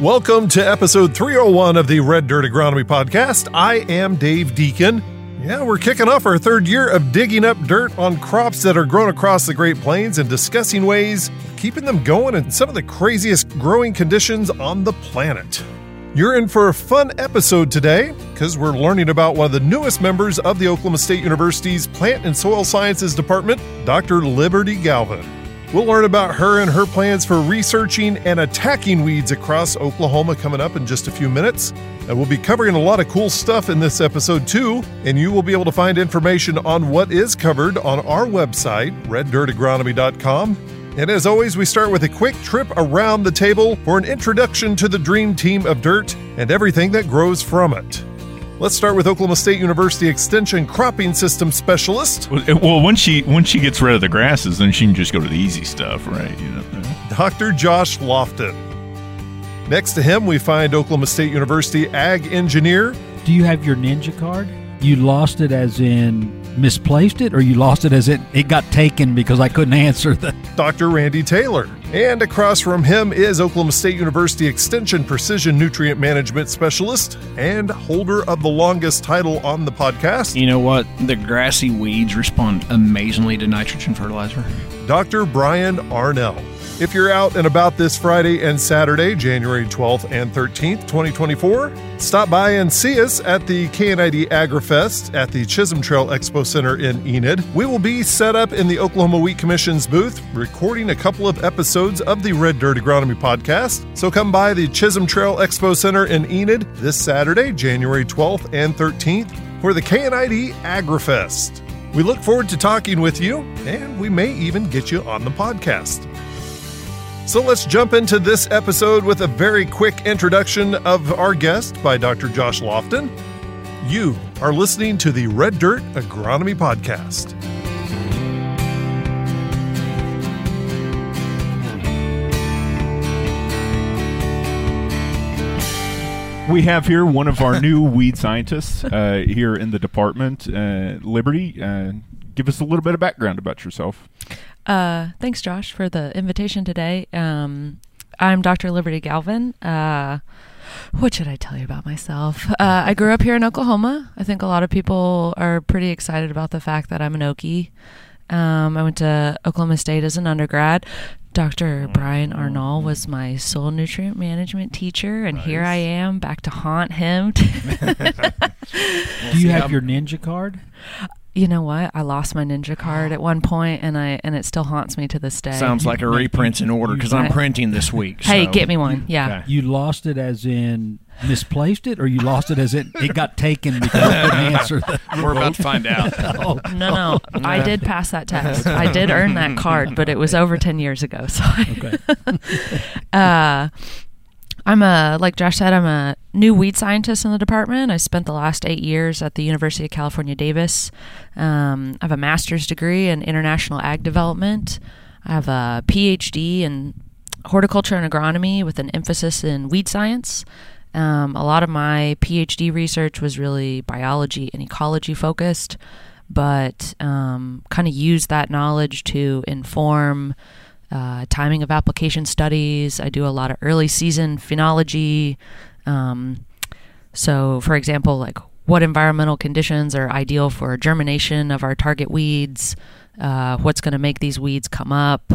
Welcome to episode 301 of the Red Dirt Agronomy Podcast. I am Dave Deacon. Yeah, we're kicking off our third year of digging up dirt on crops that are grown across the Great Plains and discussing ways of keeping them going in some of the craziest growing conditions on the planet. You're in for a fun episode today because we're learning about one of the newest members of the Oklahoma State University's Plant and Soil Sciences Department, Dr. Liberty Galvin. We'll learn about her and her plans for researching and attacking weeds across Oklahoma coming up in just a few minutes. And we'll be covering a lot of cool stuff in this episode too, and you will be able to find information on what is covered on our website, reddirtagronomy.com. And as always, we start with a quick trip around the table for an introduction to the dream team of dirt and everything that grows from it. Let's start with Oklahoma State University Extension Cropping System Specialist, Well, once she once she gets rid of the grasses, then she can just go to the easy stuff, right? You know. Dr. Josh Lofton. Next to him, we find Oklahoma State University Ag Engineer, Do you have your ninja card? You lost it as in misplaced it, or you lost it as it it got taken because I couldn't answer the. Dr. Randy Taylor. And across from him is Oklahoma State University Extension Precision Nutrient Management Specialist and holder of the longest title on the podcast, You know what? The grassy weeds respond amazingly to nitrogen fertilizer. Dr. Brian Arnall. If you're out and about this Friday and Saturday, January 12th and 13th, 2024, stop by and see us at the KNID AgriFest at the Chisholm Trail Expo Center in Enid. We will be set up in the Oklahoma Wheat Commission's booth, recording a couple of episodes of the Red Dirt Agronomy podcast. So come by the Chisholm Trail Expo Center in Enid this Saturday, January 12th and 13th, for the KNID AgriFest. We look forward to talking with you, and we may even get you on the podcast. So let's jump into this episode with a very quick introduction of our guest by Dr. Josh Lofton. You are listening to the Red Dirt Agronomy Podcast. We have here one of our new weed scientists uh, here in the department, uh, Liberty. Uh, give us a little bit of background about yourself. Uh, thanks, Josh, for the invitation today. Um, I'm Dr. Liberty Galvin. Uh, what should I tell you about myself? Uh, I grew up here in Oklahoma. I think a lot of people are pretty excited about the fact that I'm an Okie. Um, I went to Oklahoma State as an undergrad. Dr. Brian Arnall was my soil nutrient management teacher, and here I am back to haunt him. Do you have your ninja card? You know what? I lost my ninja card at one point, and I and it still haunts me to this day. Sounds like a reprint's in order because I'm printing this week. Hey, get me one. Yeah. You lost it as in misplaced it, or you lost it as it it got taken because I couldn't answer the. We're about to find out. Oh, No, no. I did pass that test. I did earn that card, but it was over 10 years ago. So, I, uh, I'm a, like Josh said, I'm a new weed scientist in the department. I spent the last eight years at the University of California, Davis. Um, I have a master's degree in international ag development. I have a PhD in horticulture and agronomy with an emphasis in weed science. Um, a lot of my PhD research was really biology and ecology focused, but um, kind of used that knowledge to inform uh, timing of application studies. I do a lot of early season phenology. Um, so, for example, like what environmental conditions are ideal for germination of our target weeds? Uh, what's going to make these weeds come up?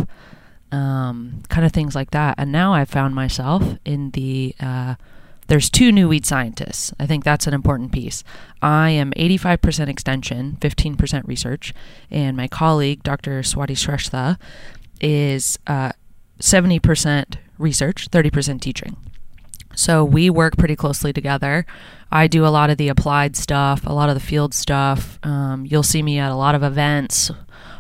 Um, kind of things like that. And now I've found myself in the uh, there's two new weed scientists. I think that's an important piece. I am 85% extension, 15% research, and my colleague, Dr. Swati Shrestha, is uh, 70% research, 30% teaching. So we work pretty closely together. I do a lot of the applied stuff, a lot of the field stuff. Um, you'll see me at a lot of events,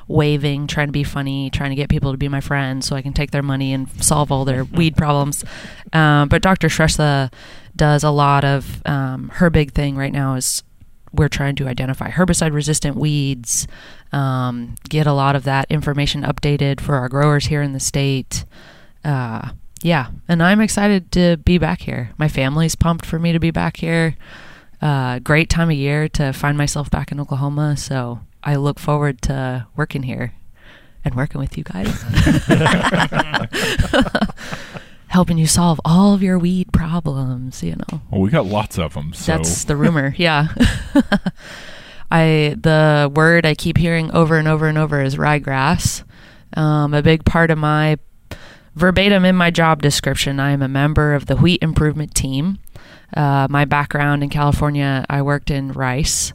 waving, trying to be funny, trying to get people to be my friends so I can take their money and solve all their weed problems. Um, but Dr. Shrestha does a lot of um, her big thing right now is we're trying to identify herbicide resistant weeds, um, get a lot of that information updated for our growers here in the state. Uh, yeah, and I'm excited to be back here. My family's pumped for me to be back here. Uh, great time of year to find myself back in Oklahoma, so I look forward to working here and working with you guys. Helping you solve all of your weed problems, you know. Well, we got lots of them. So That's the rumor. yeah. I the word I keep hearing over and over and over is ryegrass. Um, a big part of my verbatim in my job description, I am a member of the wheat improvement team. Uh, my background in California, I worked in rice,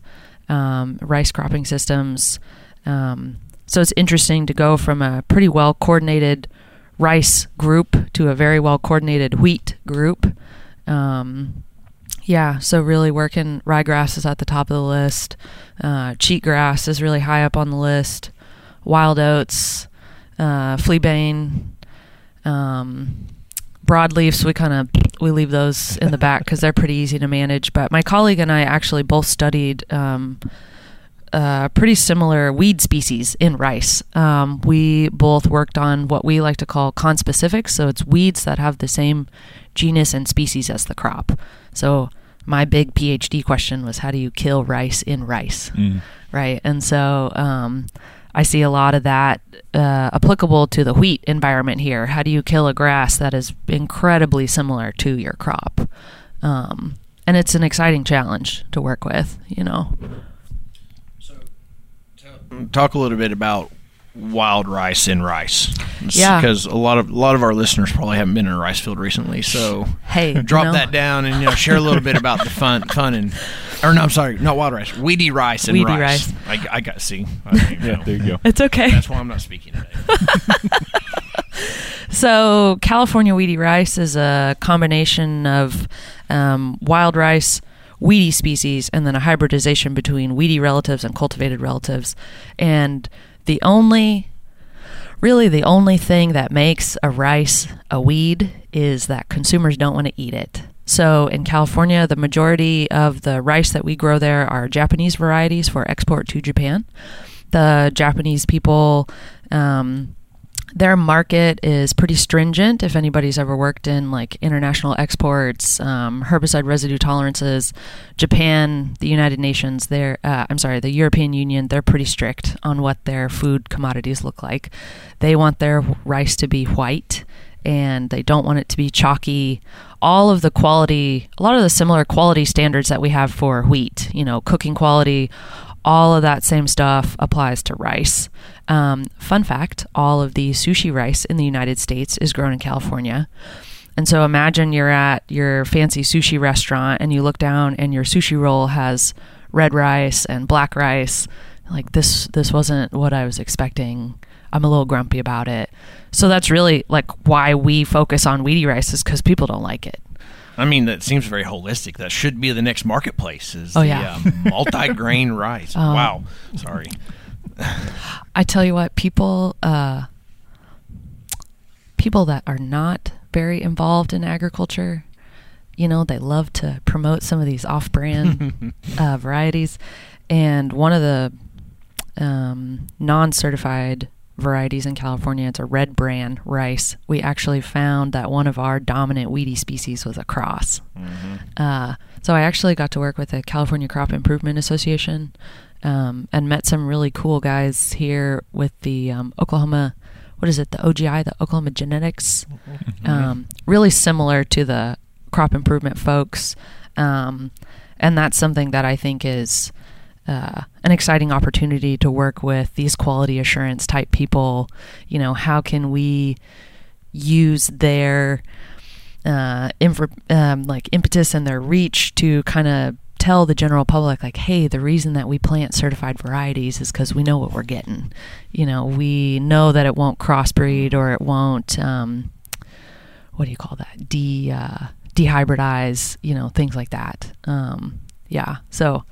um, rice cropping systems. Um, so it's interesting to go from a pretty well coordinated rice group to a very well coordinated wheat group. Um, yeah, so really working ryegrass is at the top of the list. Uh, cheatgrass is really high up on the list. Wild oats, uh, fleabane, um, broadleafs. We kind of we leave those in the back because they're pretty easy to manage. But my colleague and I actually both studied um, uh, pretty similar weed species in rice. Um, we both worked on what we like to call conspecifics, so it's weeds that have the same genus and species as the crop. So my big PhD question was, how do you kill rice in rice, Mm. right? And so um, I see a lot of that uh, applicable to the wheat environment here. How do you kill a grass that is incredibly similar to your crop? Um, and it's an exciting challenge to work with, you know. Talk a little bit about wild rice in rice. Yeah. Because a lot of a lot of our listeners probably haven't been in a rice field recently. So Hey, drop know, that down and you know share a little bit about the fun fun and or no I'm sorry not wild rice weedy rice and Weedy rice. I, I got see I, Yeah, there you go. It's okay. that's why I'm not speaking today. So, California weedy rice is a combination of um, wild rice, weedy species, and then a hybridization between weedy relatives and cultivated relatives. And the only, really, the only thing that makes a rice a weed is that consumers don't want to eat it. So, in California, the majority of the rice that we grow there are Japanese varieties for export to Japan. The Japanese people, um, their market is pretty stringent. If anybody's ever worked in like international exports, um, herbicide residue tolerances, Japan, the United Nations, they're uh, I'm sorry, the European Union, they're pretty strict on what their food commodities look like. They want their rice to be white and they don't want it to be chalky. All of the quality, a lot of the similar quality standards that we have for wheat, you know, cooking quality, all of that same stuff applies to rice. Um, fun fact all of the sushi rice in the United States is grown in California. And so imagine you're at your fancy sushi restaurant and you look down and your sushi roll has red rice and black rice. Like this this wasn't what I was expecting. I'm a little grumpy about it. So that's really like why we focus on weedy rice is cuz people don't like it. I mean that seems very holistic. That should be the next marketplace. Is Oh, the, yeah. uh, multi-grain rice. Um, wow, sorry. I tell you what, people uh, people that are not very involved in agriculture, you know, they love to promote some of these off-brand uh, varieties, and one of the um, non-certified varieties in California, it's a red bran rice. We actually found that one of our dominant weedy species was a cross. Uh, so I actually got to work with the California Crop Improvement Association um, and met some really cool guys here with the um, Oklahoma, what is it, the OGI, the Oklahoma Genetics. Um, really similar to the crop improvement folks. Um, and that's something that I think is uh, an exciting opportunity to work with these quality assurance type people. You know, how can we use their uh, infor- um, like impetus and their reach to kind of tell the general public like hey the reason that we plant certified varieties is because we know what we're getting. You know we know that it won't crossbreed or it won't um, what do you call that? De uh, dehybridize you know things like that. Um, yeah so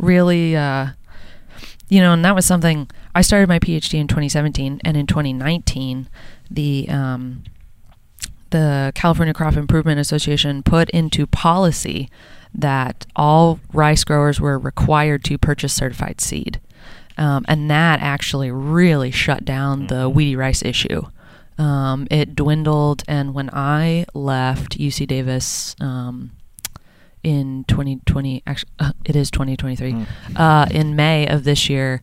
really uh, you know and that was something i started my phd in 2017 and in 2019 the um, the California Crop Improvement Association put into policy that all rice growers were required to purchase certified seed. Um, and that actually really shut down the weedy rice issue. Um, it dwindled, and when I left UC Davis um, in 2020, actually, uh, it is 2023, uh, in May of this year,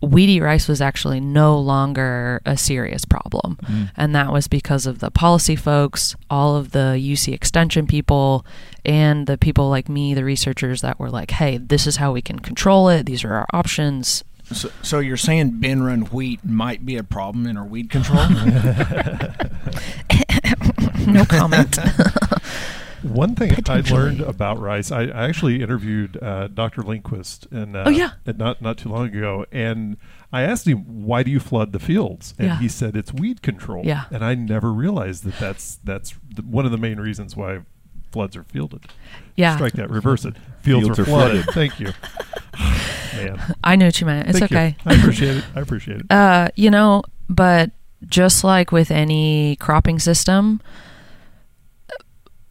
weedy rice was actually no longer a serious problem. And that was because of the policy folks, all of the UC extension people, and the people like me, the researchers that were like, hey, this is how we can control it. These are our options. So, so you're saying bin run wheat might be a problem in our weed control? No comment. One thing I learned about rice, I, I actually interviewed uh, Dr. Lindquist, and uh, Oh, yeah. not not too long ago, and I asked him, "Why do you flood the fields?" And Yeah. he said it's weed control. Yeah. and I never realized that that's that's the, one of the main reasons why floods are fielded. yeah. Strike that, reverse it. Fields, Fields are are flooded. flooded. Thank you, man. I knew what you meant. It's Thank you. okay. I appreciate it. I appreciate it. Uh, you know, but just like with any cropping system,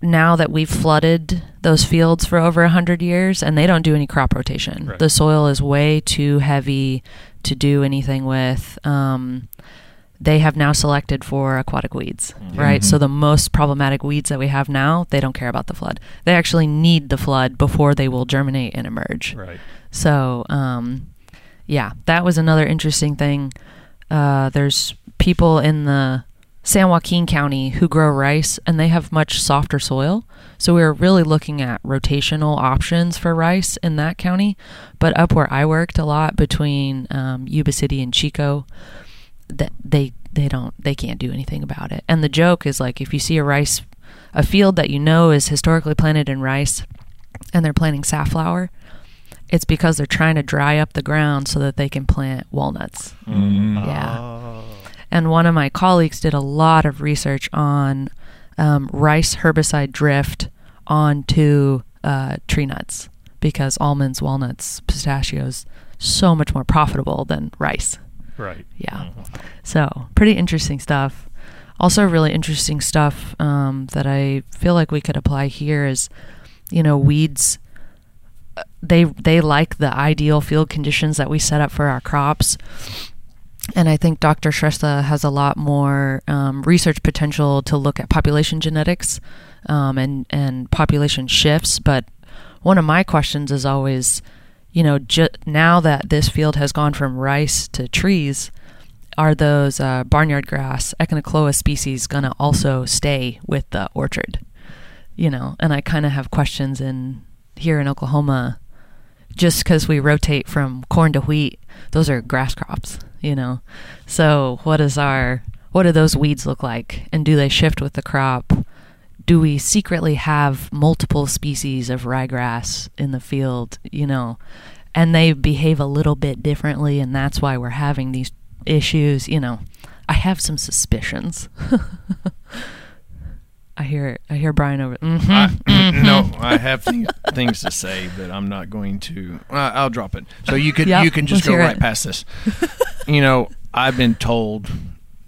now that we've flooded those fields for over a hundred years, and they don't do any crop rotation, Right. the soil is way too heavy to do anything with. Um, they have now selected for aquatic weeds, right? So the most problematic weeds that we have now, they don't care about the flood. They actually need the flood before they will germinate and emerge. Right. So, um, yeah, that was another interesting thing. Uh, there's people in the San Joaquin County who grow rice, and they have much softer soil. So we were really looking at rotational options for rice in that county. But up where I worked a lot between um, Yuba City and Chico, that they they don't they can't do anything about it. And the joke is like if you see a rice, a field that you know is historically planted in rice, and they're planting safflower, it's because they're trying to dry up the ground so that they can plant walnuts. Yeah. Ah. And one of my colleagues did a lot of research on um, rice herbicide drift onto uh, tree nuts because almonds, walnuts, pistachios so much more profitable than rice. Right. Yeah. So pretty interesting stuff. Also, really interesting stuff um, that I feel like we could apply here is, you know, weeds. uh, They they like the ideal field conditions that we set up for our crops, and I think Dr. Shrestha has a lot more um, research potential to look at population genetics um, and and population shifts. But one of my questions is always, you know, ju- now that this field has gone from rice to trees, are those uh, barnyard grass Echinochloa species to also stay with the orchard? You know, and I kind of have questions in here in Oklahoma, just because we rotate from corn to wheat, those are grass crops. You know, so what is our what do those weeds look like, and do they shift with the crop? do we secretly have multiple species of ryegrass in the field, you know, and they behave a little bit differently, and that's why we're having these issues, you know. I have some suspicions. I hear I hear Brian over. Mm-hmm. I, no, I have things, things to say, but I'm not going to. Uh, I'll drop it. So you can Yep, you can just go right it. past this. you know, I've been told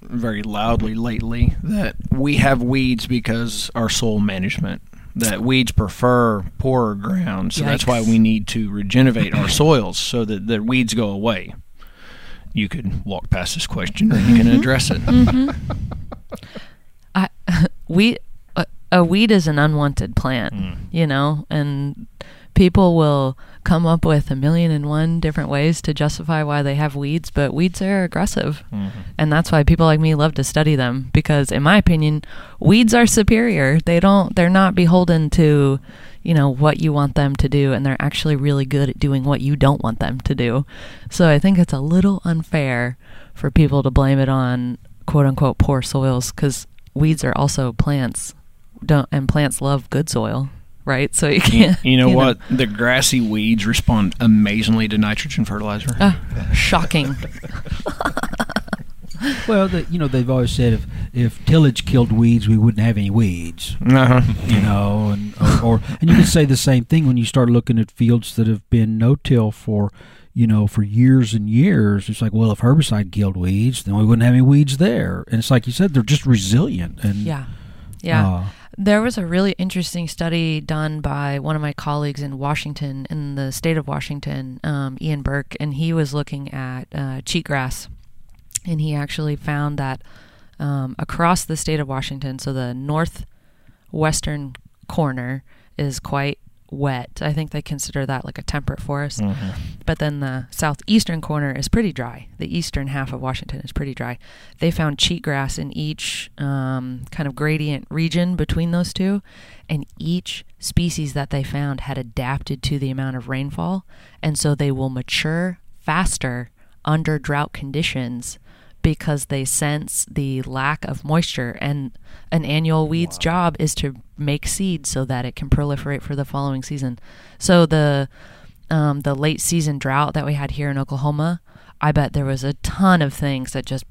very loudly lately that we have weeds because our soil management. That weeds prefer poorer ground, so that's why we need to regenerate our soils so that the weeds go away. You could walk past this question, or you can address it. I we a, weed is an unwanted plant, mm. you know, and people will come up with a million and one different ways to justify why they have weeds, but weeds are aggressive. Mm-hmm. And that's why people like me love to study them because in my opinion, weeds are superior. They don't they're not beholden to, you know, what you want them to do and they're actually really good at doing what you don't want them to do. So I think it's a little unfair for people to blame it on quote unquote poor soils cuz weeds are also plants. Don't and plants love good soil, right? So you You, can't you know what? The grassy weeds respond amazingly to nitrogen fertilizer. Ah, shocking. Well, the, you know, they've always said if if tillage killed weeds, we wouldn't have any weeds. Uh-huh. You know, and or, or and you can say the same thing when you start looking at fields that have been no-till for you know for years and years. It's like, well, if herbicide killed weeds, then we wouldn't have any weeds there. And it's like you said, they're just resilient. And Yeah. Yeah. uh, There was a really interesting study done by one of my colleagues in Washington, in the state of Washington, um, Ian Burke, and he was looking at uh, cheatgrass. And he actually found that um, across the state of Washington, so the northwestern corner is quite wet. I think they consider that like a temperate forest. Mm-hmm. But then the southeastern corner is pretty dry. The eastern half of Washington is pretty dry. They found cheatgrass in each um, kind of gradient region between those two, and each species that they found had adapted to the amount of rainfall, and so they will mature faster under drought conditions because they sense the lack of moisture and an annual weed's job is to make seed so that it can proliferate for the following season. So the um, the late season drought that we had here in Oklahoma, I bet there was a ton of things that just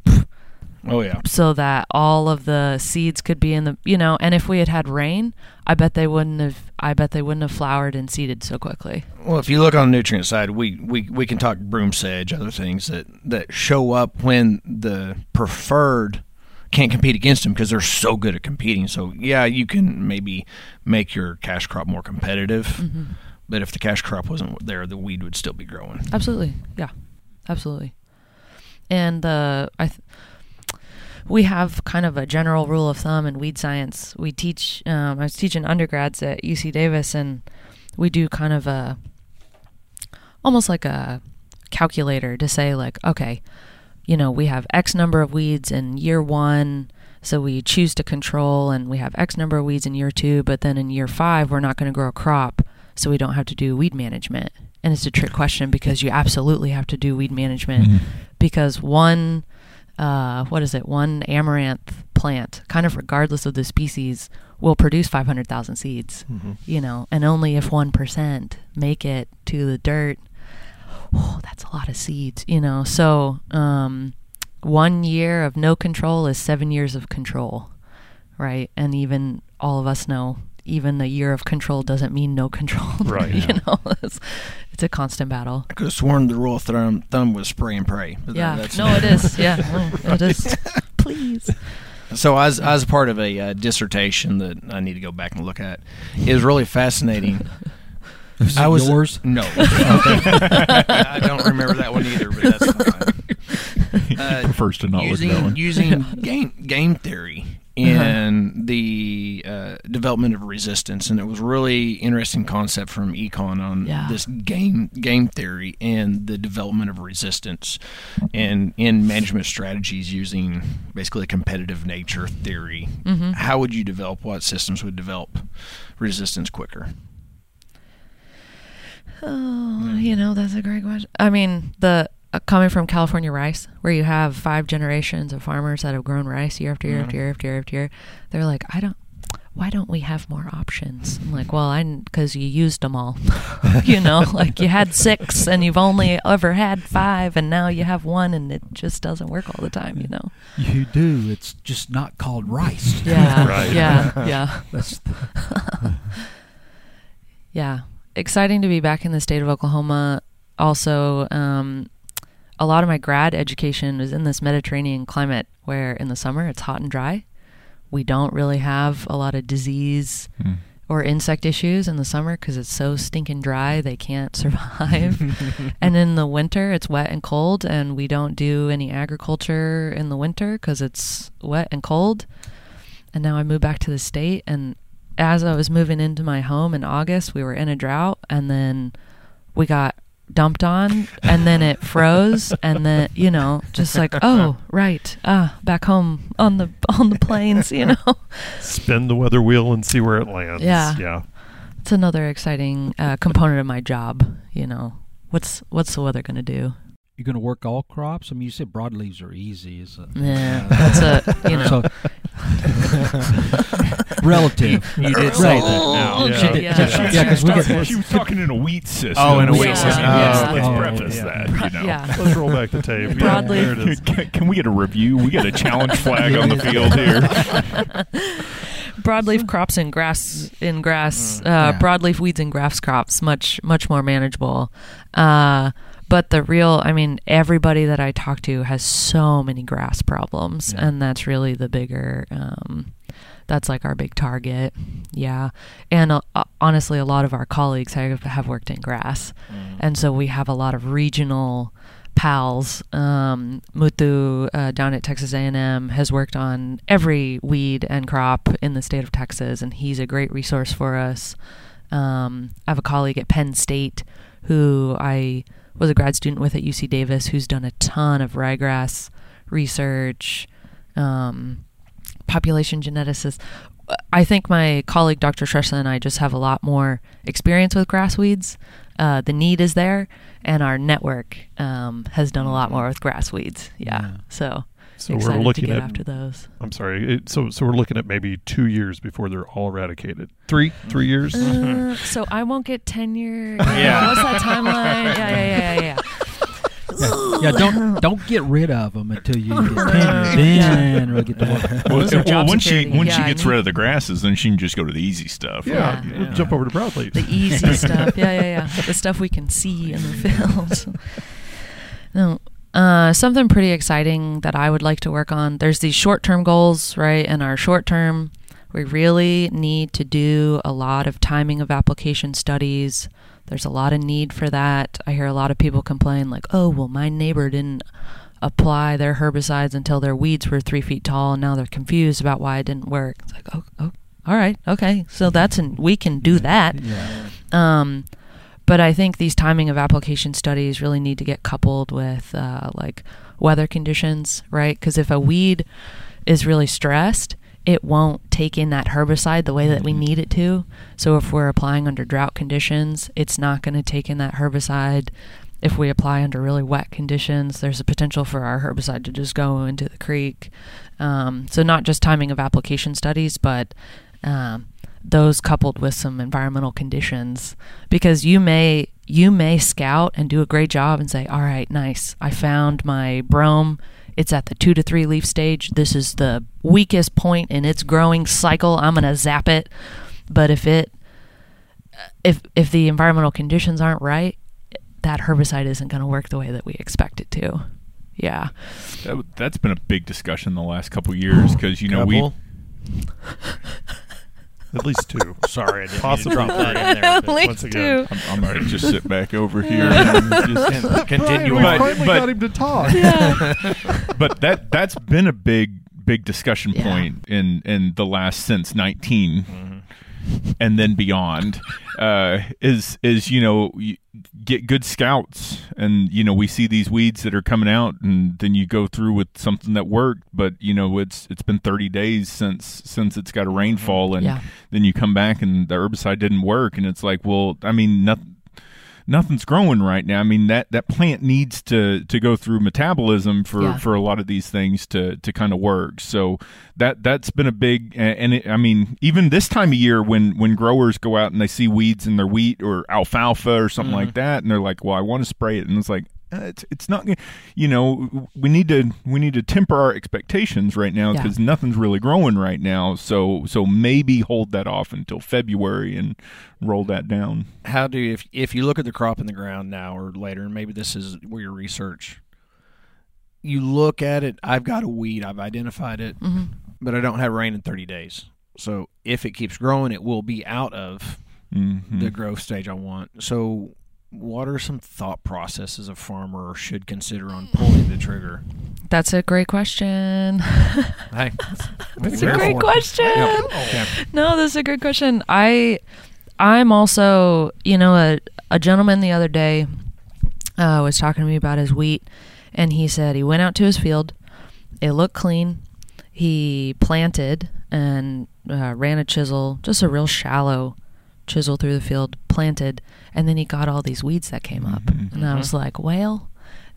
Oh yeah. so that all of the seeds could be in the you know and if we had had rain i bet they wouldn't have i bet they wouldn't have flowered and seeded so quickly Well, if you look on the nutrient side, we, we, we can talk broom sedge, other things that, that show up when the preferred can't compete against them because they're so good at competing. So yeah, you can maybe make your cash crop more competitive, Mm-hmm. but if the cash crop wasn't there, the weed would still be growing. absolutely yeah absolutely and the i th- we have kind of a general rule of thumb in weed science. We teach um, i was teaching undergrads at uc davis and we do kind of a almost like a calculator to say like okay you know we have x number of weeds in year one so we choose to control and we have x number of weeds in year two but then in year five we're not going to grow a crop so we don't have to do weed management. And it's a trick question because you absolutely have to do weed management because one uh, what is it one amaranth plant kind of regardless of the species will produce 500000 seeds you know and only if 1% make it to the dirt oh that's a lot of seeds you know. So um, one year of no control is seven years of control right? And even all of us know even the year of control doesn't mean no control Right. you know it's, it's a constant battle I could have sworn the rule of thumb, thumb was spray and pray. yeah that's- no it is yeah no, it is please So as as part of a uh, dissertation that I need to go back and look at, it was really fascinating. Is I was yours? No, I don't remember that one either. But that's fine. he Uh, prefers to not using look at that one. using game game theory in the uh, development of resistance, and it was really interesting concept from econ on Yeah. this game game theory and the development of resistance, and in management strategies using basically a competitive nature theory. Mm-hmm. How would you develop? What systems would develop resistance quicker? Oh, you know, that's a great question. I mean, the coming from California rice, where you have five generations of farmers that have grown rice year after year after year after year after year, they're like, I don't. Why don't we have more options? I'm like, well, I because you used them all. you know, like you had six and you've only ever had five, and now you have one, and it just doesn't work all the time. You know. You do. It's just not called rice. Yeah. Right. Yeah. Yeah. That's the, Yeah, exciting to be back in the state of Oklahoma. Also, um, a lot of my grad education was in this Mediterranean climate where in the summer it's hot and dry. We don't really have a lot of disease Hmm. or insect issues in the summer because it's so stinking dry they can't survive. and in the winter it's wet and cold, and we don't do any agriculture in the winter because it's wet and cold. And now I moved back to the state, and as I was moving into my home in August, we were in a drought, and then we got dumped on, and then it froze, and then you know, just like oh right, ah, back home on the on the plains, you know. Spin the weather wheel and see where it lands. Yeah. Yeah. It's another exciting uh, component of my job. You know, what's what's the weather going to do? you're going to work all crops. I mean, you said broadleaves are easy. Is it Yeah, that's a you know. so relative. You did Right. say that now. Yeah. She did- Yeah. yeah, yeah, 'cause we get- she was talking in a wheat system. Oh, in a wheat system. Yes, Oh, let's oh, preface yeah. that. You know. Yeah. Let's roll back the tape. Yeah, Broadleaf. there it is. Can, can we get a review? We got a challenge flag on the field here. broadleaf crops and grass in grass uh, Yeah. broadleaf weeds and grass crops much much more manageable uh, but the real i mean everybody that i talk to has so many grass problems Yeah. and that's really the bigger um, that's like our big target. Yeah. And uh, uh, honestly a lot of our colleagues have, have worked in grass. And so we have a lot of regional pals. Um, Muthu uh, down at Texas A&M has worked on every weed and crop in the state of Texas, and he's a great resource for us. Um, I have a colleague at Penn State who I was a grad student with at UC Davis who's done a ton of ryegrass research, um, population geneticist. I think my colleague Dr. Shrestha and I just have a lot more experience with grass weeds. Uh, the need is there, and our network um, has done a lot more with grass weeds. Yeah, Yeah. so, So we're looking to get at. after those. I'm sorry. It, so so we're looking at maybe two years before they're all eradicated. Three three years. Uh, so I won't get tenure. Yeah. What's that timeline? Yeah, yeah, yeah, yeah, yeah. Yeah, don't don't get rid of them until you get tenure. Then we'll get to work. Well, Those well, job once she security. once Yeah, she I gets rid of the grasses, then she can just go to the easy stuff. Yeah, Yeah. we'll jump over to broadleaves. The easy stuff. Yeah, yeah, yeah. The stuff we can see in the fields. no. Uh, something pretty exciting that I would like to work on. There's these short term goals, right? And our short term, we really need to do a lot of timing of application studies. There's a lot of need for that. I hear a lot of people complain, like, oh, well, my neighbor didn't apply their herbicides until their weeds were three feet tall, and now they're confused about why it didn't work. It's like, oh, oh all right, okay. So that's an, we can do that. Yeah. Um, but I think these timing of application studies really need to get coupled with uh, like weather conditions, right? Because if a weed is really stressed, it won't take in that herbicide the way that we need it to. So if we're applying under drought conditions, it's not going to take in that herbicide. If we apply under really wet conditions, there's a potential for our herbicide to just go into the creek. Um, so not just timing of application studies, but um, those coupled with some environmental conditions because you may you may scout and do a great job and say all right nice i found my brome it's at the two to three leaf stage. This is the weakest point in its growing cycle. I'm going to zap it. But if it if if the environmental conditions aren't right that herbicide isn't going to work the way that we expect it to. Yeah. That, that's been a big discussion the last couple years because you know we Couple? At least two. Sorry, I didn't Possibly mean to drop that in there. At but least once again, two. I'm, I'm gonna just sit back over here and just Continue Brian, we on. finally But- got him to talk. yeah but that that's been a big big discussion Yeah. point in in the last since 19 Mm-hmm. And then beyond uh is is you know you get good scouts. And you know we see these weeds that are coming out and then you go through with something that worked. But you know it's it's been 30 days since since it's got a rainfall and Yeah. then you come back and the herbicide didn't work. And it's like well i mean nothing nothing's growing right now. I mean that that plant needs to to go through metabolism for Yeah. for a lot of these things to to kind of work. So that that's been a big and it, I mean even this time of year when when growers go out and they see weeds in their wheat or alfalfa or something like mm-hmm. that and they're like, "Well, I want to spray it." And it's like it's it's not gonna- you know we need to we need to temper our expectations right now Yeah. because nothing's really growing right now so so maybe hold that off until February and roll that down How do you, if if you look at the crop in the ground now or later, and maybe this is where your research, you look at it. I've got a weed. I've identified it, hmm but I don't have rain in 30 days. So if it keeps growing, it will be out of Mhm. the growth stage I want. So, what are some thought processes a farmer should consider on pulling the trigger? That's a great question. Hey, That's we're a great question. Yep. Okay. No, that's a great question. I I'm also, you know, a a gentleman the other day uh, was talking to me about his wheat, and he said he went out to his field. It looked clean. He planted and uh, ran a chisel, just a real shallow chisel through the field, planted, and then he got all these weeds that came up. Mm-hmm. And I was mm-hmm. like, well,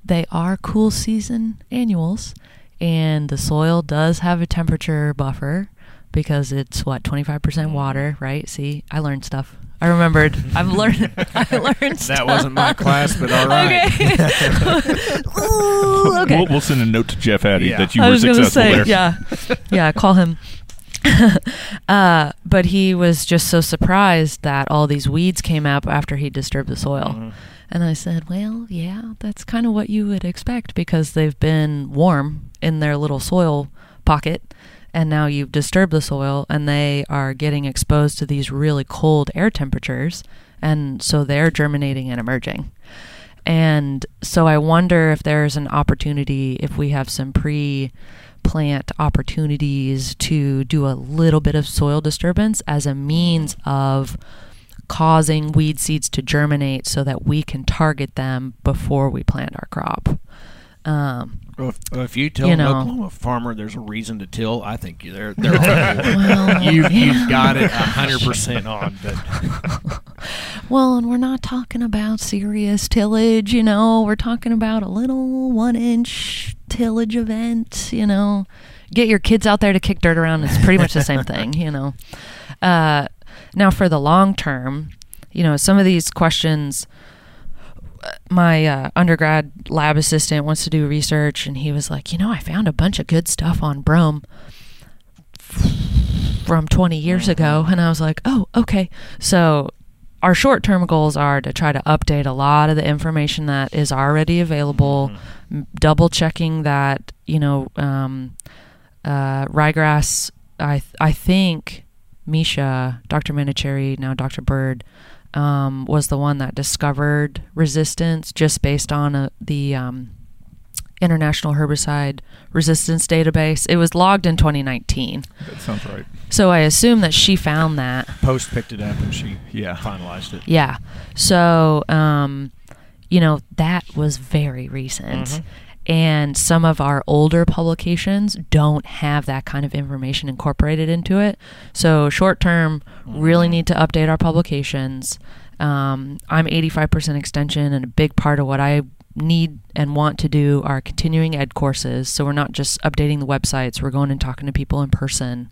they are cool season annuals, and the soil does have a temperature buffer because it's what 25% water, right? See, I learned stuff. I remembered. I've learned. I learned stuff. That wasn't my class, but all right. Okay. Ooh, okay. We'll, we'll send a note to Jeff Addy Yeah. that you I were was successful say, there. yeah, yeah. Call him. uh, but he was just so surprised that all these weeds came up after he disturbed the soil. Mhm. And I said, well, yeah, that's kind of what you would expect because they've been warm in their little soil pocket. And now you've disturbed the soil and they are getting exposed to these really cold air temperatures. And so they're germinating and emerging. And so I wonder if there's an opportunity, if we have some pre plant opportunities to do a little bit of soil disturbance as a means mm-hmm. of causing weed seeds to germinate so that we can target them before we plant our crop. Um, Well, if, if you tell You an know. Oklahoma farmer there's a reason to till, I think they're they're well, you yeah. you've got it hundred percent on. But Well, and we're not talking about serious tillage, you know. We're talking about a little one inch tillage event, you know. Get your kids out there to kick dirt around. It's pretty much the same thing, you know. Uh, now, for the long term, you know, some of these questions, my uh, undergrad lab assistant wants to do research, and he was like, you know, I found a bunch of good stuff on brome from 20 years ago. And I was like, oh, okay. So our short term goals are to try to update a lot of the information that is already available, m- double checking that, you know, um, uh, ryegrass, I, th- I think Misha, Dr. Manuchehri, now Dr. Bird, um, was the one that discovered resistance just based on uh the um, International Herbicide Resistance Database. It was logged in 2019. That sounds right. So I assume that she found that. Post picked it up and she Yeah. finalized it. Yeah. So, um, you know, that was very recent. Mhm. And some of our older publications don't have that kind of information incorporated into it. So, short term, really need to update our publications. Um, I'm 85% extension, and a big part of what I need and want to do are continuing ed courses. So, we're not just updating the websites, we're going and talking to people in person.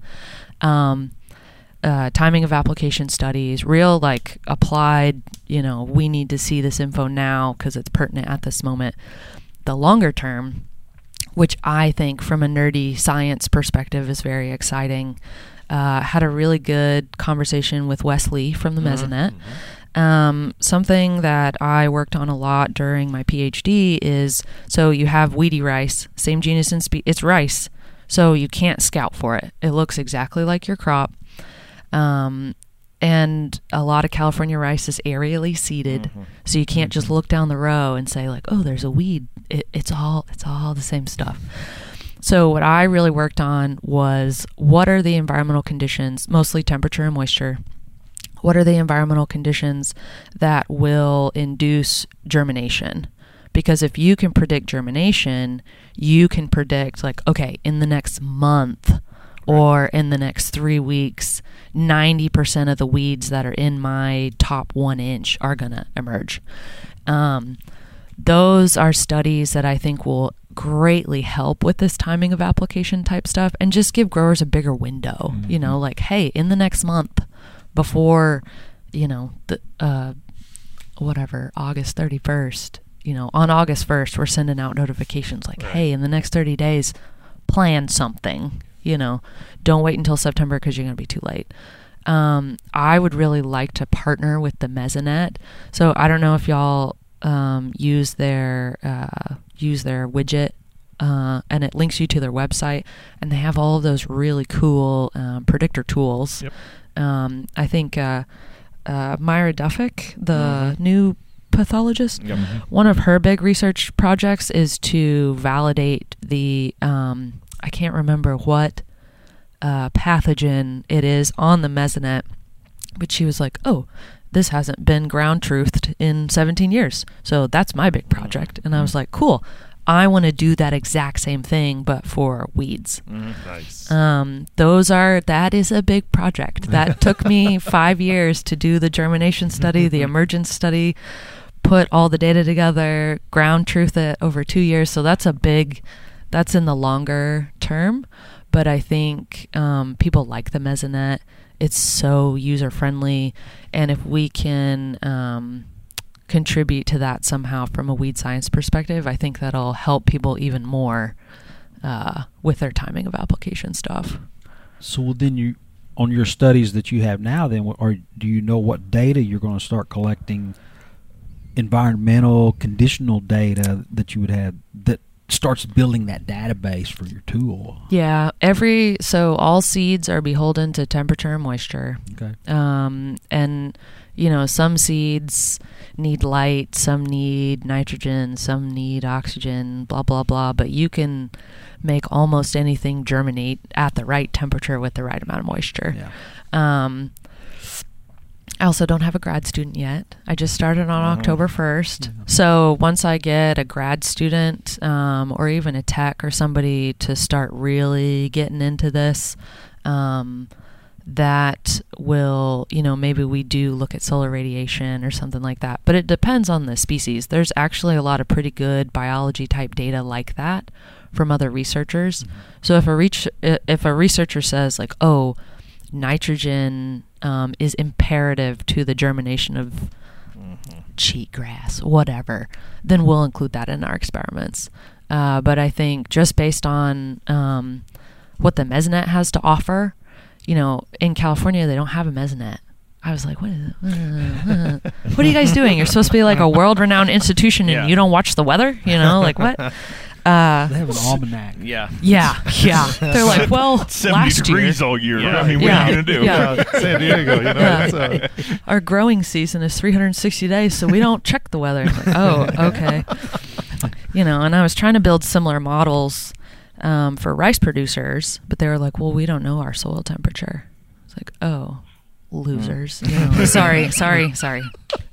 Um, uh, timing of application studies, real like applied, you know, we need to see this info now because it's pertinent at this moment. The longer term, which I think from a nerdy science perspective is very exciting, uh, had a really good conversation with Wesley from the Mesonet. Um, something that I worked on a lot during my PhD is so you have weedy rice, same genus and species, it's rice. So you can't scout for it. It looks exactly like your crop. Um, and a lot of California rice is aerially seeded, so you can't just look down the row and say like, "Oh, there's a weed." It, it's all it's all the same stuff. So what I really worked on was what are the environmental conditions, mostly temperature and moisture. What are the environmental conditions that will induce germination? Because if you can predict germination, you can predict like, okay, in the next month or in the next three weeks, 90% of the weeds that are in my top one inch are going to emerge. Um, those are studies that I think will greatly help with this timing of application type stuff and just give growers a bigger window. You know, like, hey, in the next month before, you know, the uh, whatever, August 31st, you know, on August 1st, we're sending out notifications like, hey, in the next 30 days, plan something. You know, don't wait until September because you're going to be too late. Um, I would really like to partner with the Mesonet. So I don't know if y'all um, use their uh, use their widget, uh, and it links you to their website, and they have all of those really cool um, predictor tools. Yep. Um, I think uh, uh, Maira Duffeck, the new pathologist, Yep. one of her big research projects is to validate the um, I can't remember what uh, pathogen it is on the mesonet, but she was like, "Oh, this hasn't been ground truthed in 17 years, so that's my big project." And I was like, "Cool, I want to do that exact same thing, but for weeds." Nice. Um, those are that is a big project. That took me five years to do the germination study, the emergence study, put all the data together, ground truth it over two years. So that's a big. That's in the longer term, but I think um, people like the Mesonet. It's so user friendly, and if we can um, contribute to that somehow from a weed science perspective, I think that'll help people even more uh, with their timing of application stuff. So then you, on your studies that you have now, then, or do you know what data you're going to start collecting? Environmental conditional data that you would have that starts building that database for your tool. Yeah, every so all seeds are beholden to temperature and moisture. Okay. Um, and you know, some seeds need light, some need nitrogen, some need oxygen, blah blah blah, but you can make almost anything germinate at the right temperature with the right amount of moisture. Yeah. Um, I also don't have a grad student yet. I just started on October 1st. So once I get a grad student um, or even a tech or somebody to start really getting into this, um, that will, you know, maybe we do look at solar radiation or something like that. But it depends on the species. There's actually a lot of pretty good biology type data like that from other researchers. So if a reach, if a researcher says like, oh, nitrogen um, is imperative to the germination of cheatgrass, whatever, then we'll include that in our experiments. Uh, but I think just based on um, what the mesonet has to offer, you know, in California they don't have a mesonet. I was like, what is it? what are you guys doing? You're supposed to be like a world-renowned institution, and Yeah. you don't watch the weather. You know, like what? Uh, They have an almanac. Yeah. yeah, yeah. They're like, well, 70 last year degrees all year. Yeah. I mean, what Yeah. are you going to do? Yeah. Yeah, San Diego, you know. Yeah. it's, uh, our growing season is 360 days, so we don't check the weather. Like, oh, okay. You know, and I was trying to build similar models um, for rice producers, but they were like, well, we don't know our soil temperature. It's like, oh, losers. You know, sorry, sorry, sorry.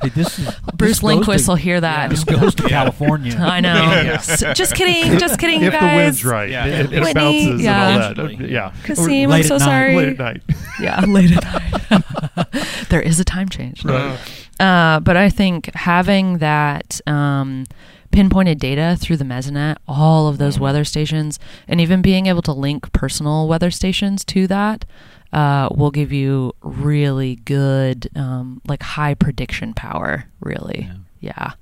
Hey, this is Bruce this Linquist to- will hear that. This goes to California. I know. Yeah. S- Just kidding. Just kidding, if guys. the wind's right, Yeah. it, it Whitney, bounces yeah. and all that. Eventually. Yeah, Kasim, I'm so night. sorry. late at night. Yeah, late at night. there is a time change. Right. Uh, but I think having that um, pinpointed data through the Mesonet, all of those weather stations, and even being able to link personal weather stations to that, uh, will give you really good, um, like high prediction power. Really, yeah.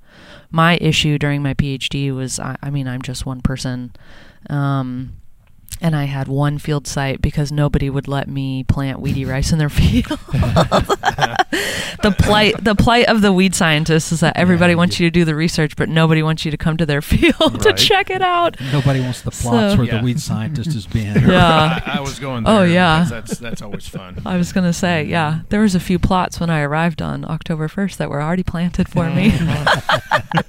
My issue during my PhD was, I, I mean, I'm just one person. Um, and I had one field site because nobody would let me plant weedy rice in their field. the plight the plight of the weed scientists is that everybody Yeah, wants yeah. you to do the research, but nobody wants you to come to their field to check it out. Nobody wants the plots So- where Yeah. the weed scientist has been. Yeah. I, I was going there. Oh, yeah. That's, that's always fun. I was gonna say, yeah, there was a few plots when I arrived on October first that were already planted for me. I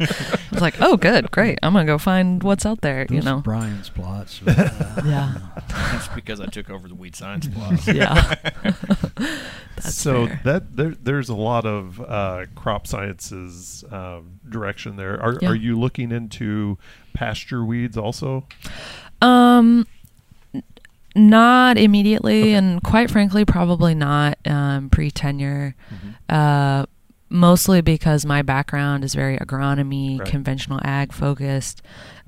was like, oh, good, great. I'm gonna go find what's out there. You know, Brian's plots. Uh, yeah, That's because I took over the weed science class. yeah. That's so fair. that there, there's a lot of uh, crop sciences um, direction there. Are, Yeah. are you looking into pasture weeds also? Um, n- not immediately, and quite frankly, probably not um, pre tenure. Uh, mostly because my background is very agronomy, Right. conventional ag focused.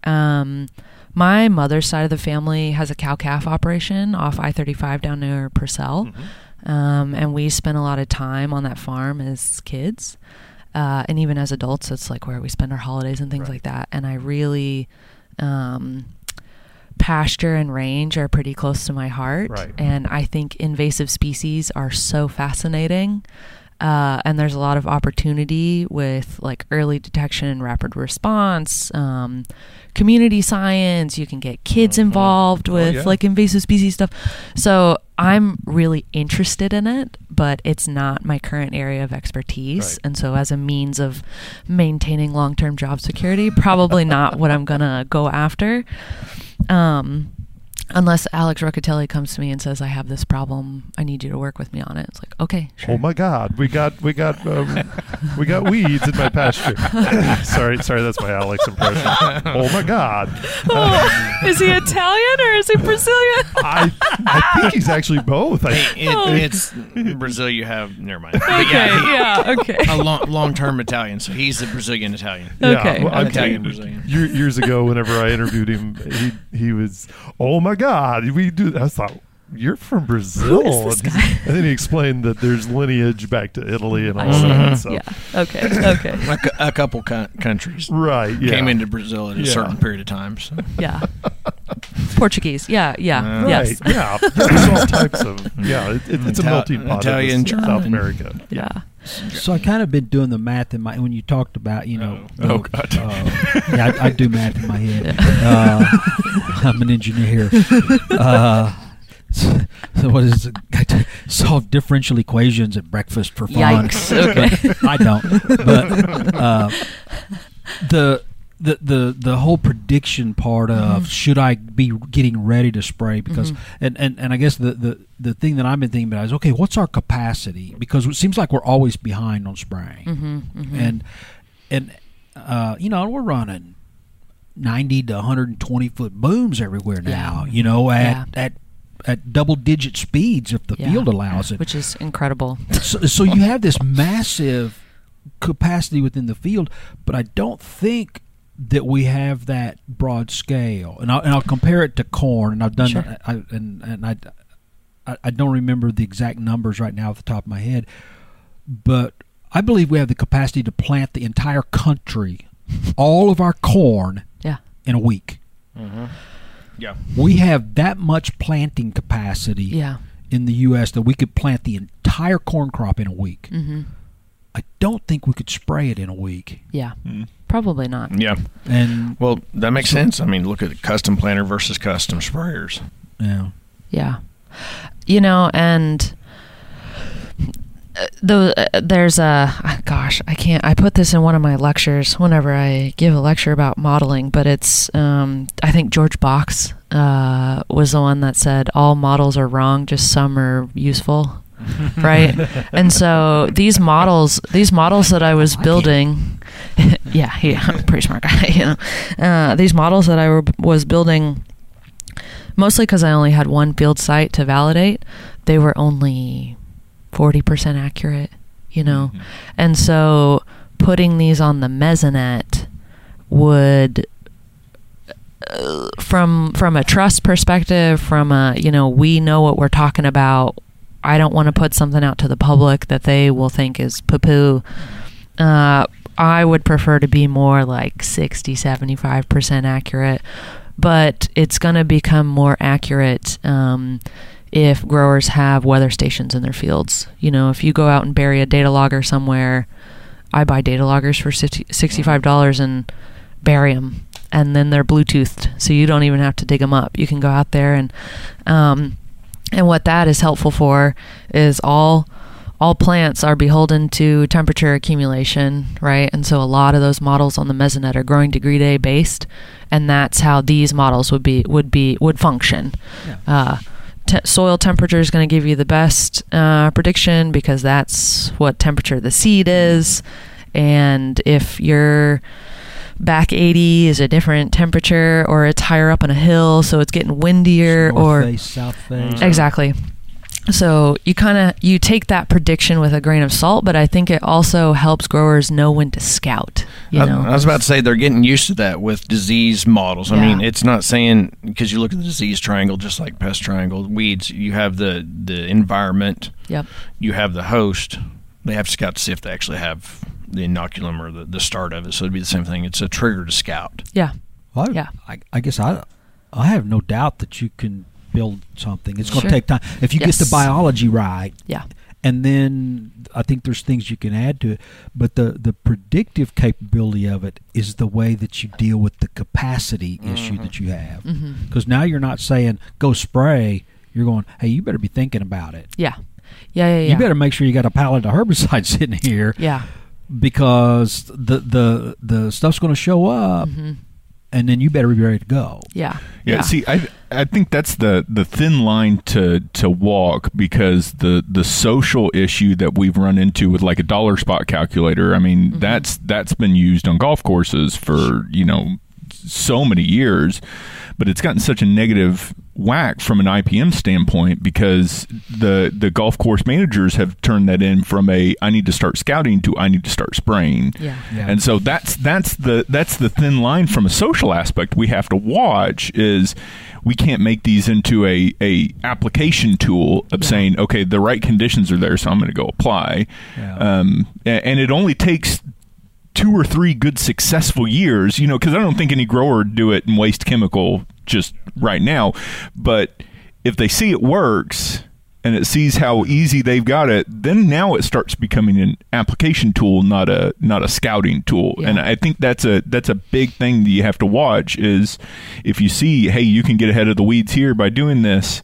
Um, my mother's side of the family has a cow calf operation off I 35 down near Purcell. Um, and we spent a lot of time on that farm as kids. Uh, and even as adults, it's like where we spend our holidays and things Right. like that. And I really, um, pasture and range are pretty close to my heart. Right. And I think invasive species are so fascinating. Uh, and there's a lot of opportunity with like early detection and rapid response, um, community science. You can get kids involved Oh, with yeah. like invasive species stuff. So I'm really interested in it, but it's not my current area of expertise. Right. And so, as a means of maintaining long term job security, probably not what I'm gonna go after. Um, unless Alex Rocateli comes to me and says, "I have this problem. I need you to work with me on it." It's like, okay, sure. Oh my God, we got we got um, we got weeds in my pasture. sorry, sorry, that's my Alex impression. Oh my God, Oh, is he Italian or is he Brazilian? I I think he's actually both. I, It, Oh. It's Brazil. You have never mind. Okay, yeah, yeah, okay. a long long term Italian. So he's a Brazilian Italian. Okay, well, I'm Italian Brazilian. years ago, whenever I interviewed him, he he was, oh my God, we do. I thought you're from Brazil, Who is this and, guy? and then he explained that there's lineage back to Italy and all I see. that. So. Yeah. Okay. Okay. A, a couple co- countries Right. Yeah. came into Brazil at a Yeah. certain period of time. So. Yeah. Portuguese. Yeah. Yeah. Uh, yes. Right. Yeah. There's all types of. Yeah. It, it, it's a Ital- melting pot. Italian, of this South German. America. Yeah. So I kind of been doing the math in my when you talked about you know. Oh. Oh, God. uh, yeah, I, I do math in my head. Uh, I'm an engineer. Uh, so, what is it? I solve differential equations at breakfast for fun. Yikes. Okay. I don't. But uh, the the the the whole prediction part of should I be getting ready to spray because and, and and I guess the, the the thing that I've been thinking about is okay what's our capacity? Because it seems like we're always behind on spraying. Mm-hmm, and and uh, you know we're running 90 to 120 foot booms everywhere now you know at Yeah. at at double digit speeds if the Yeah. field allows it. Which is incredible. so, so you have this massive capacity within the field, but I don't think that we have that broad scale. And I'll, and I'll compare it to corn, and I've done Sure. I, and and I, I I don't remember the exact numbers right now off the top of my head, but I believe we have the capacity to plant the entire country, all of our corn, Yeah. in a week. Yeah. We have that much planting capacity Yeah. in the U.S. that we could plant the entire corn crop in a week. Mm-hmm. I don't think we could spray it in a week. Yeah. Mm. Probably not. Yeah. And Well, that makes So- sense. I mean, look at the custom planter versus custom sprayers. yeah, Yeah. You know, and uh, though uh, there's a ah, gosh, I can't. I put this in one of my lectures whenever I give a lecture about modeling, but it's um, I think George Box uh, was the one that said all models are wrong, just some are useful. right and so these models these models that i was building yeah yeah i'm a pretty smart guy you know uh, these models that i were, was building mostly because I only had one field site to validate, they were only 40% accurate, you know? Mhm. And so putting these on the mesonet would uh, from from a trust perspective from a you know we know what we're talking about i don't want to put something out to the public that they will think is poo-poo uh, i would prefer to be more like 60 75% accurate but it's going to become more accurate um, if growers have weather stations in their fields. You know, if you go out and bury a data logger somewhere, I buy data loggers for 60 $65 and bury them. And then they're Bluetoothed, so you don't even have to dig them up. You can go out there and, um, and what that is helpful for is all all plants are beholden to temperature accumulation, right? And so a lot of those models on the mesonet are growing degree day based, and that's how these models would be would be would function. Yeah. Uh, te- soil temperature is going to give you the best uh, prediction because that's what temperature the seed is, and if your back 80 is a different temperature or it's higher up on a hill so it's getting windier north or face, south face. Exactly. So you kind of you take that prediction with a grain of salt, but I think it also helps growers know when to scout. You I, know, I was about to say they're getting used to that with disease models. I Yeah. mean, it's not saying because you look at the disease triangle, just like pest triangle, weeds. You have the the environment, yep, you have the host. They have to scout to see if they actually have the inoculum or the, the start of it. So it'd be the same thing. It's a trigger to scout. yeah, Well, I, Yeah. I, I guess I, I have no doubt that you can build something. It's going to Sure. take time if you get the biology right, yeah, and then I think there's things you can add to it. But the the predictive capability of it is the way that you deal with the capacity issue that you have. hmm Because now you're not saying go spray. You're going, hey, you better be thinking about it. yeah, yeah, yeah, yeah. You better make sure you got a pallet of herbicide sitting here yeah, because the the the stuff's going to show up, hmm and then you better be ready to go. yeah, Yeah, see, I I think that's the the thin line to to walk because the the social issue that we've run into with like a dollar spot calculator. I mean, Mhm. that's that's been used on golf courses for you know so many years, but it's gotten such a negative whack from an IPM standpoint because the the golf course managers have turned that in from a I need to start scouting to I need to start spraying. yeah, Yeah. And so that's that's the that's the thin line from a social aspect we have to watch is we can't make these into a, a application tool of Yeah. saying okay the right conditions are there so I'm going to go apply Yeah. um, a- and it only takes two or three good successful years you know because I don't think any grower would do it and waste chemical just right now but if they see it works and it sees how easy they've got it, then now it starts becoming an application tool, not a not a scouting tool. Yeah. And I think that's a that's a big thing that you have to watch is if you see, hey, you can get ahead of the weeds here by doing this.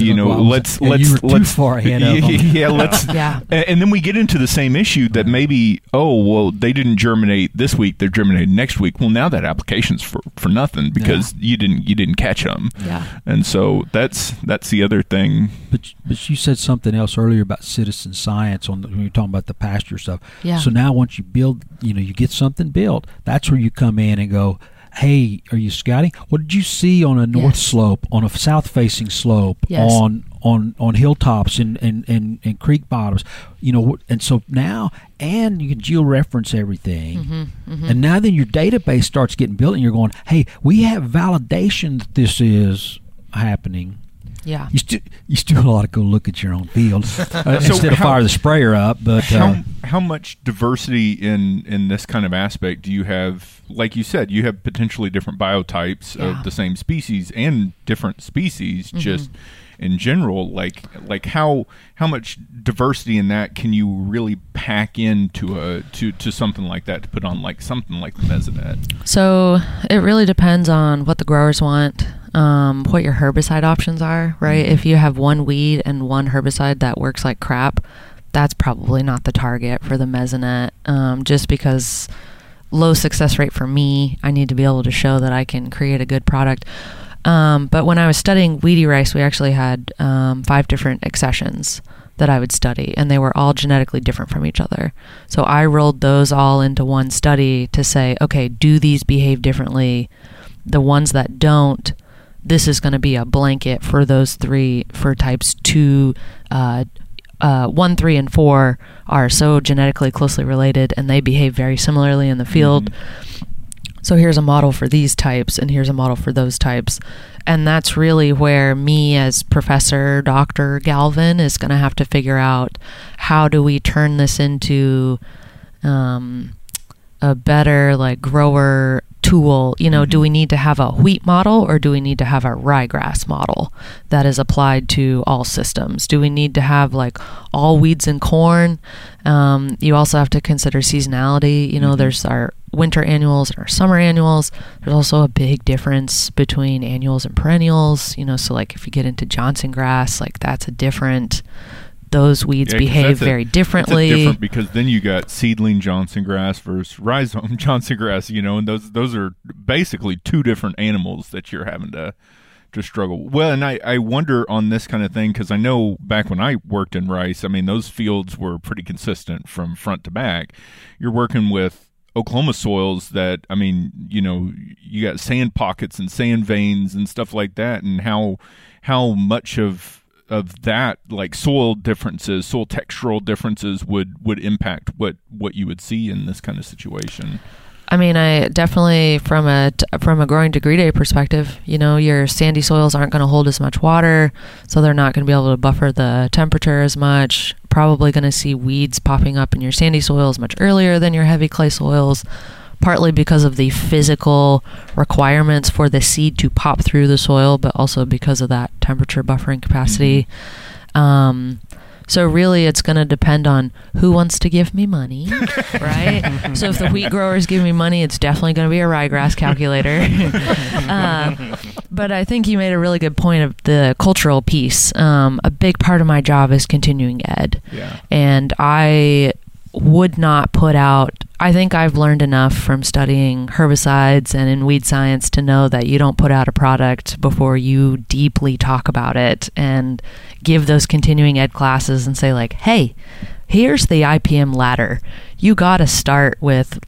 You know, Well, let's yeah, let's you were let's far ahead of them. yeah, let's Yeah. And then we get into the same issue that maybe, oh, well, they didn't germinate this week; they're germinating next week. Well, now that application's for, for nothing because you didn't you didn't catch them. Yeah. And so that's that's the other thing. But but you said something else earlier about citizen science on the, when you're talking about the pasture stuff. Yeah. So now once you build, you know, you get something built. That's where you come in and go. Hey, are you scouting? What did you see on a north Yes. slope, on a south facing slope, Yes. on on on hilltops and and, and and creek bottoms? You know, and so now and you can georeference everything. Mm-hmm, And now then your database starts getting built and you're going, "Hey, we have validation that this is happening." Yeah. You still you still ought to go look at your own field uh, So instead of how- fire the sprayer up. But How uh, how much diversity in in this kind of aspect do you have? Like you said, you have potentially different biotypes Yeah. of the same species and different species just in general. Like like how how much diversity in that can you really pack into a to to something like that to put on like something like the mesonet? So it really depends on what the growers want, um, what your herbicide options are, right? Mm-hmm. If you have one weed and one herbicide that works like crap, that's probably not the target for the mesonet, um, just because low success rate for me. I need to be able to show that I can create a good product. Um, but when I was studying weedy rice, we actually had um, five different accessions that I would study, and they were all genetically different from each other. So I rolled those all into one study to say, okay, do these behave differently? The ones that don't, this is going to be a blanket for those three for types two, uh, uh, one, three, and four are so genetically closely related, and they behave very similarly in the field. So here's a model for these types, and here's a model for those types. And that's really where me, as Professor Dr. Galvin, is going to have to figure out how do we turn this into um, a better, like, grower tool. You know, do we need to have a wheat model or do we need to have a ryegrass model that is applied to all systems? Do we need to have, like, all weeds and corn? Um, you also have to consider seasonality. You know, there's our winter annuals and our summer annuals. There's also a big difference between annuals and perennials. You know, so like if you get into Johnson grass, like that's a different. Those weeds Yeah, behave very a differently. different because then you got seedling Johnson grass versus rhizome Johnson grass, you know, and those those are basically two different animals that you're having to to struggle. Well, and I I wonder on this kind of thing because I know back when I worked in rice, I mean those fields were pretty consistent from front to back. You're working with Oklahoma soils that I mean, you know, you got sand pockets and sand veins and stuff like that, and how how much of of that like soil differences, soil textural differences would would impact what what you would see in this kind of situation. I mean, I definitely from a from a growing degree day perspective, you know, your sandy soils aren't going to hold as much water, so they're not going to be able to buffer the temperature as much. Probably going to see weeds popping up in your sandy soils much earlier than your heavy clay soils, partly because of the physical requirements for the seed to pop through the soil, but also because of that temperature buffering capacity. Um, so really, it's going to depend on who wants to give me money, right? so if the wheat growers give me money, it's definitely going to be a ryegrass calculator. uh, but I think you made a really good point of the cultural piece. Um, a big part of my job is continuing ed, Yeah. and I would not put out. I think I've learned enough from studying herbicides and in weed science to know that you don't put out a product before you deeply talk about it and give those continuing ed classes and say like, "Hey, here's the IPM ladder. You got to start with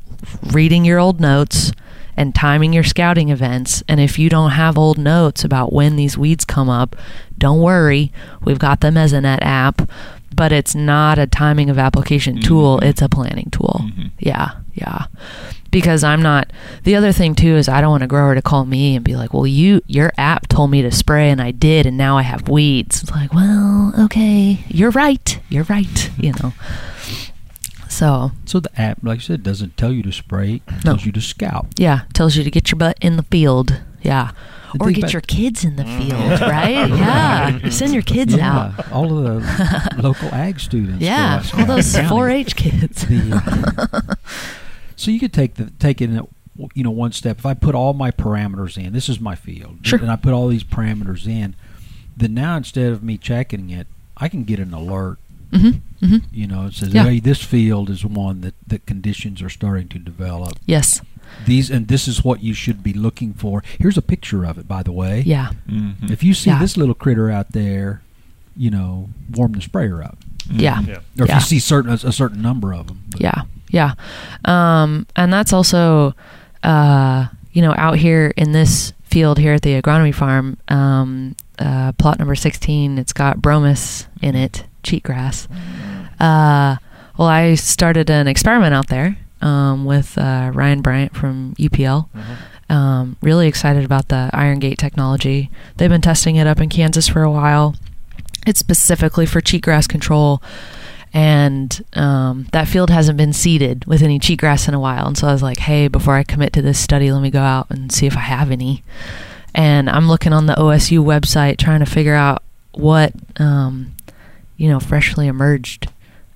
reading your old notes and timing your scouting events. And if you don't have old notes about when these weeds come up, don't worry. We've got them the Mesonet app, but it's not a timing of application tool, mm-hmm. it's a planning tool. Mm-hmm. Yeah, yeah. Because I'm not the other thing too is I don't want a grower to call me and be like, Well you your app told me to spray and I did and now I have weeds. It's like, Well, okay, you're right. You're right, you know. So so the app, like I said, doesn't tell you to spray. It No. tells you to scout. Yeah, tells you to get your butt in the field. Yeah. And Or get your kids in the field, right? Yeah. Send your kids out. All of the local ag students. Yeah. All those scouting. 4-H kids. The- so you could take the take it, in, you know, one step. If I put all my parameters in, this is my field, Sure. and I put all these parameters in. then now instead of me checking it, I can get an alert. Mm-hmm. Mm-hmm. You know, it says, Yeah. "Hey, this field is one that that conditions are starting to develop. Yes. These and this is what you should be looking for. Here's a picture of it, by the way. Yeah. Mhm. If you see Yeah. this little critter out there, you know, warm the sprayer up. Yeah. Yeah. Or if Yeah. you see certain a, a certain number of them. Yeah, yeah, um, and that's also, uh, you know, out here in this field here at the agronomy farm, um, uh, plot number sixteen. It's got bromus in it, cheatgrass. Uh, well, I started an experiment out there um, with uh, Ryan Bryant from UPL. Um, really excited about the Iron Gate technology. They've been testing it up in Kansas for a while. It's specifically for cheatgrass control and um, that field hasn't been seeded with any cheatgrass in a while. And so I was like, hey, before I commit to this study, let me go out and see if I have any. And I'm looking on the OSU website trying to figure out what, um, you know, freshly emerged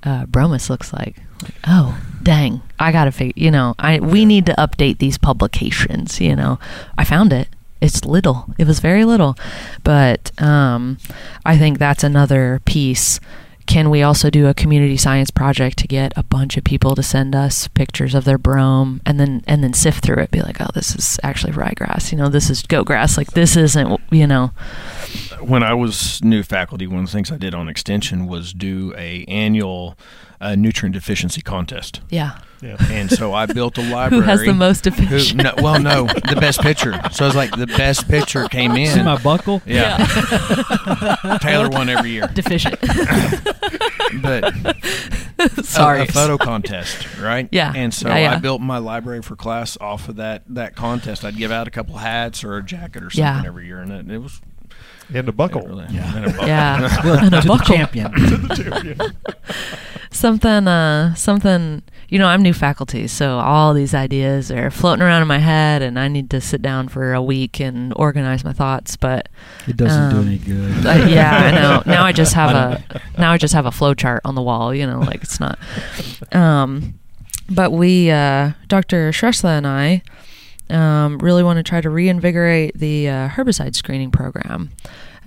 uh, bromus looks like. Like, oh, dang, I gotta figure. You know, I we need to update these publications. You know, I found it. It's little. It was very little, but um, I think that's another piece can we also do a community science project to get a bunch of people to send us pictures of their brome and then and then sift through it be like oh this is actually ryegrass you know this is goat grass like this isn't you know? When I was new faculty, one of the things I did on extension was do a annual uh, nutrient deficiency contest, yeah Yeah. and so I built a library. who library. has the most Who, efficient no, well, no, the best pitcher. So it's like the best pitcher came in. See my buckle? yeah, Taylor won every year, deficient but sorry a, photo contest, right? Yeah. And so Yeah, yeah. I built my library for class off of that that contest. I'd give out a couple hats or a jacket or something Yeah. every year, and it, it was And a buckle. really, Yeah. and a buckle. yeah Well, And a to the buckle. champion. something uh something you know i'm new faculty so all these ideas are floating around in my head and i need to sit down for a week and organize my thoughts but It doesn't do Um, any good. Uh, yeah, I know. Now I just have a now I just have a flow chart on the wall. You know, like it's not. Um, but we, uh, Dr. Shrestha and I, um, really want to try to reinvigorate the uh, herbicide screening program.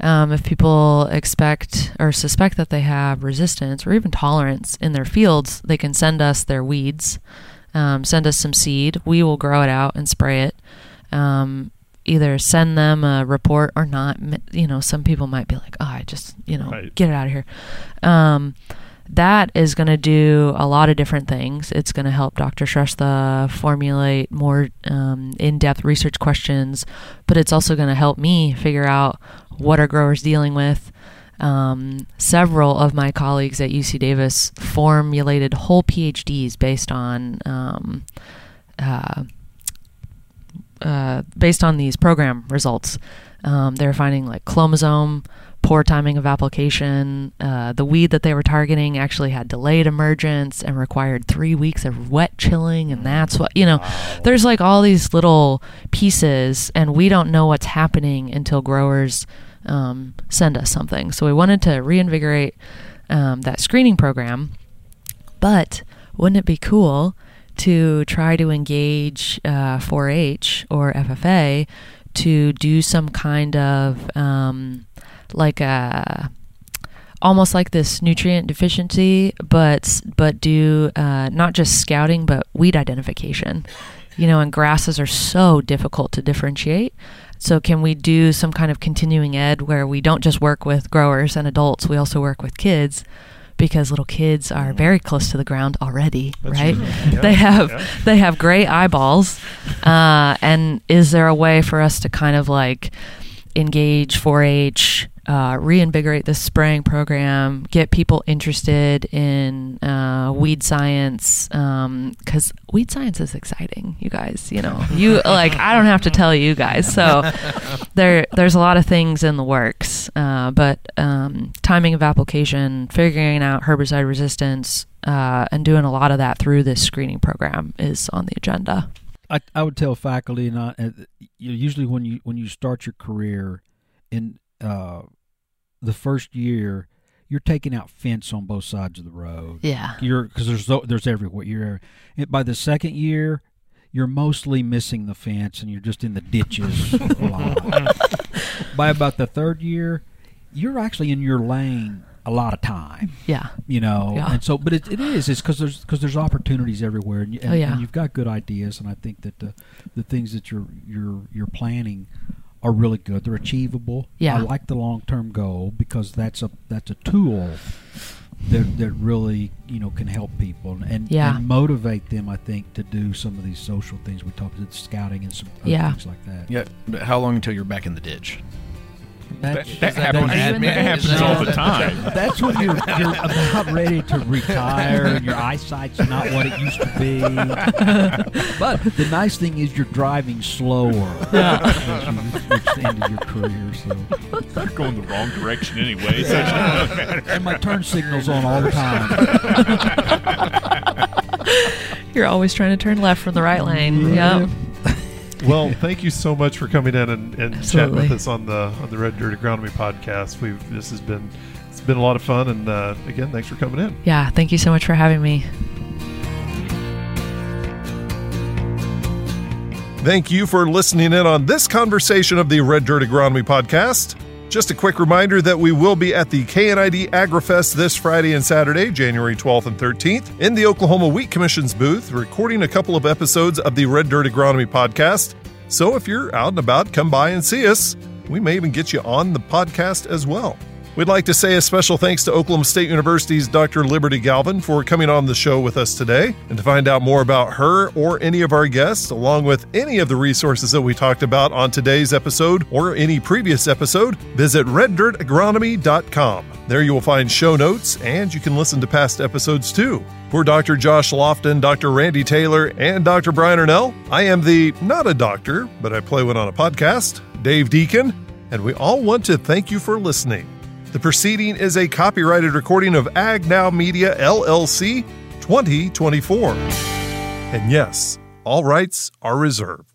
Um, if people expect or suspect that they have resistance or even tolerance in their fields, they can send us their weeds, um, send us some seed. We will grow it out and spray it. Um, either send them a report or not. You know, some people might be like, "Oh, I just, you know, Right. get it out of here." That is going to do a lot of different things. It's going to help Dr. Shrestha formulate more um, in-depth research questions, but it's also going to help me figure out what are growers dealing with. Um, several of my colleagues at UC Davis formulated whole PhDs based on um, uh, uh, based on these program results. Um, they were finding like chromosome, poor timing of application. Uh, the weed that they were targeting actually had delayed emergence and required three weeks of wet chilling, and that's what you know. There's like all these little pieces, and we don't know what's happening until growers um, send us something. So we wanted to reinvigorate um, that screening program, but wouldn't it be cool to try to engage uh, 4-H or FFA to do some kind of um, like a almost like this nutrient deficiency, but but do uh, not just scouting but weed identification. You know, and grasses are so difficult to differentiate. So can we do some kind of continuing ed where we don't just work with growers and adults, we also work with kids because little kids are very close to the ground already, That's right? Yeah. They have Yeah. they have great eyeballs. Uh, and is there a way for us to kind of like engage 4-H, uh, reinvigorate the spraying program, get people interested in uh, weed science? Because weed science is exciting, you guys. You know, you like I don't have to tell you guys. So there there's a lot of things in the works, uh, but um, timing of application, figuring out herbicide resistance, uh, and doing a lot of that through this screening program is on the agenda. I, I would tell faculty not uh, usually when you when you start your career in uh, the first year you're taking out fence on both sides of the road Yeah. you're because there's tho- there's everywhere you're and by the second year you're mostly missing the fence and you're just in the ditches a lot. by about the third year you're actually in your lane a lot of time. Yeah. you know Yeah. and so but it, it is it's because there's because there's opportunities everywhere and, you, and, Oh, yeah. and you've got good ideas and i think that the the things that you're you're you're planning are really good they're achievable Yeah. i like the long-term goal because that's a that's a tool that that really you know can help people and, and, Yeah. and motivate them i think to do some of these social things we talked about scouting and some other Yeah. things like that Yeah, how long until you're back in the ditch? That, That's- that happens. Are That happens all the time. That's when you're, you're about ready to retire and your eyesight's not what it used to be. but the nice thing is you're driving slower Yeah. as you reach the end of your career. So. I'm going the wrong direction anyway. And my turn signal's on all the time. You're always trying to turn left from the right lane. Yep. Well, thank you so much for coming in and, and chatting with us on the on the Red Dirt Agronomy podcast. We've this has been it's been a lot of fun, and uh, again, thanks for coming in. Yeah. Thank you so much for having me. Thank you for listening in on this conversation of the Red Dirt Agronomy podcast. Just a quick reminder that we will be at the KNID AgriFest this Friday and Saturday, January 12th and 13th, in the Oklahoma Wheat Commission's booth, recording a couple of episodes of the Red Dirt Agronomy podcast. So if you're out and about, come by and see us. We may even get you on the podcast as well. We'd like to say a special thanks to Oklahoma State University's Dr. Liberty Galvin for coming on the show with us today. And to find out more about her or any of our guests, along with any of the resources that we talked about on today's episode or any previous episode, visit reddirtagronomy.com. There you will find show notes and you can listen to past episodes too. For Dr. Josh Lofton, Dr. Randy Taylor, and Dr. Brian Arnall, I am the not a doctor, but I play one on a podcast, Dave Deacon, and we all want to thank you for listening. The proceeding is a copyrighted recording of Ag Now Media LLC 2024. And yes, all rights are reserved.